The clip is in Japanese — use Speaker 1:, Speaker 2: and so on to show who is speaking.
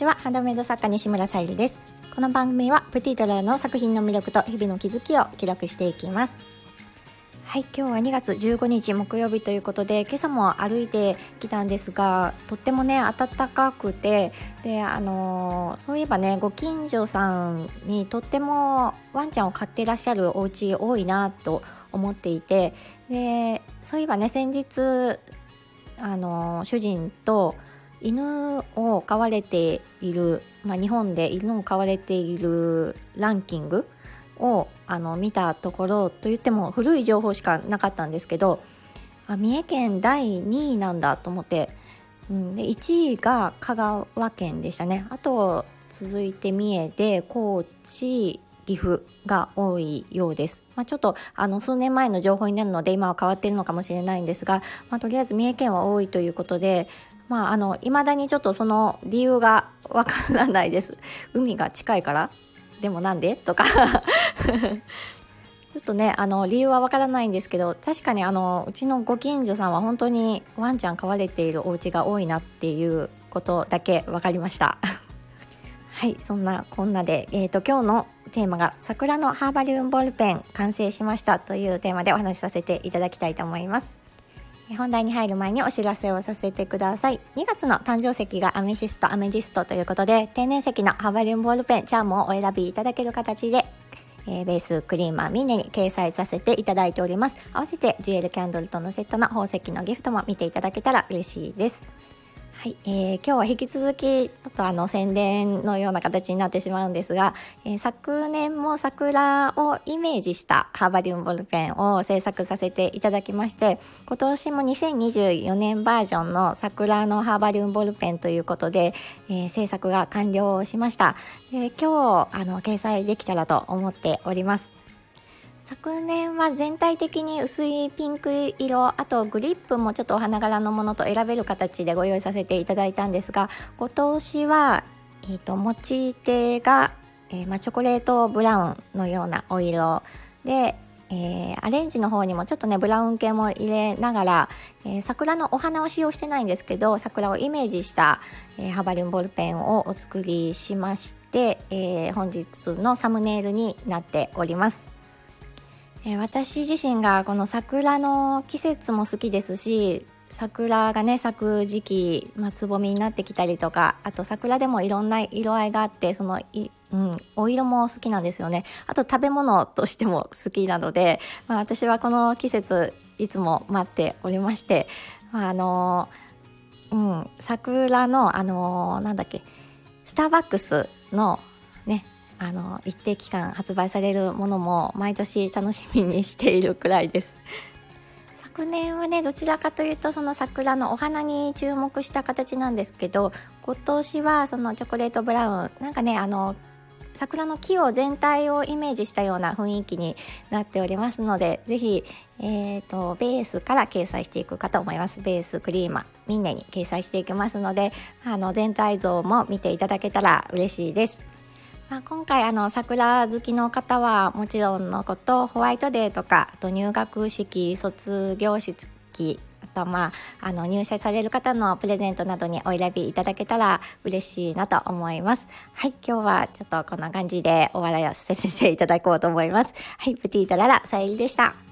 Speaker 1: ちは。ハンドメイド作家西村さゆりです。この番組はプティトラの作品の魅力と日々の気づきを記録していきます。はい今日は2月15日木曜日ということで今朝も歩いてきたんですがとってもね暖かくてであのー、そういえばねご近所さんにとってもワンちゃんを飼ってらっしゃるお家多いなと思っていてでそういえばね先日あのー、主人と犬を飼われている、まあ、日本で犬を飼われているランキングをあの見たところといっても古い情報しかなかったんですけどあ三重県第2位なんだと思って、うん、で1位が香川県でしたねあと続いて三重で高知岐阜が多いようです。まあ、ちょっとあの数年前の情報になるので今は変わってるのかもしれないんですが、まあ、とりあえず三重県は多いということで、まあ、あの未だにちょっとその理由がわからないです。海が近いから？でもなんで？とか。ちょっとねあの理由はわからないんですけど確かにあのうちのご近所さんは本当にワンちゃん飼われているお家が多いなっていうことだけ分かりました。はいそんなこんなで、えーと、今日のテーマが「桜のハーバリウムボールペン完成しました」というテーマでお話しさせていただきたいと思います。本題に入る前にお知らせをさせてください。2月の誕生石がアメシストアメジストということで天然石のハバリウムボールペンチャームをお選びいただける形でえー、ベースクリーマーミネに掲載させていただいております。合わせてジュエルキャンドルとのセットの宝石のギフトも見ていただけたら嬉しいです。はい、えー、今日は引き続きちょっとあの宣伝のような形になってしまうんですが、えー、昨年も桜をイメージしたハーバリウムボールペンを制作させていただきまして今年も2024年バージョンの桜のハーバリウムボールペンということで、えー、制作が完了しました。で今日あの掲載できたらと思っております。昨年は全体的に薄いピンク色あとグリップもちょっとお花柄のものと選べる形でご用意させていただいたんですが今年は、えーと、持ち手が、えー、ま、チョコレートブラウンのようなお色で、えー、アレンジの方にもちょっとねブラウン系も入れながら、えー、桜のお花は使用してないんですけど桜をイメージした、え、ハバリンボールペンをお作りしまして、え本日のサムネイルになっております。え、私自身がこの桜の季節も好きですし桜がね咲く時期、まあ、つぼみになってきたりとかあと桜でもいろんな色合いがあってそのい、うん、お色も好きなんですよね。あと食べ物としても好きなので、まあ、私はこの季節いつも待っておりまして、まあ、あのうん、桜のあのなんだっけスターバックスのねあの一定期間発売されるものも毎年楽しみにしているくらいです。昨年はねどちらかというとその桜のお花に注目した形なんですけど今年はそのチョコレートブラウンなんかねあの桜の木を全体をイメージしたような雰囲気になっておりますので是非、えーと、ベースから掲載していくかと思いますベースクリーマみんなに掲載していきますのであの全体像も見ていただけたら嬉しいですまあ、今回あの桜好きの方はもちろんのことホワイトデーとかあと入学式卒業式あとまああの入社される方のプレゼントなどにお選びいただけたら嬉しいなと思います。はい今日はちょっとこんな感じでお笑いをさせていただこうと思います。はいプティートララさゆりでした。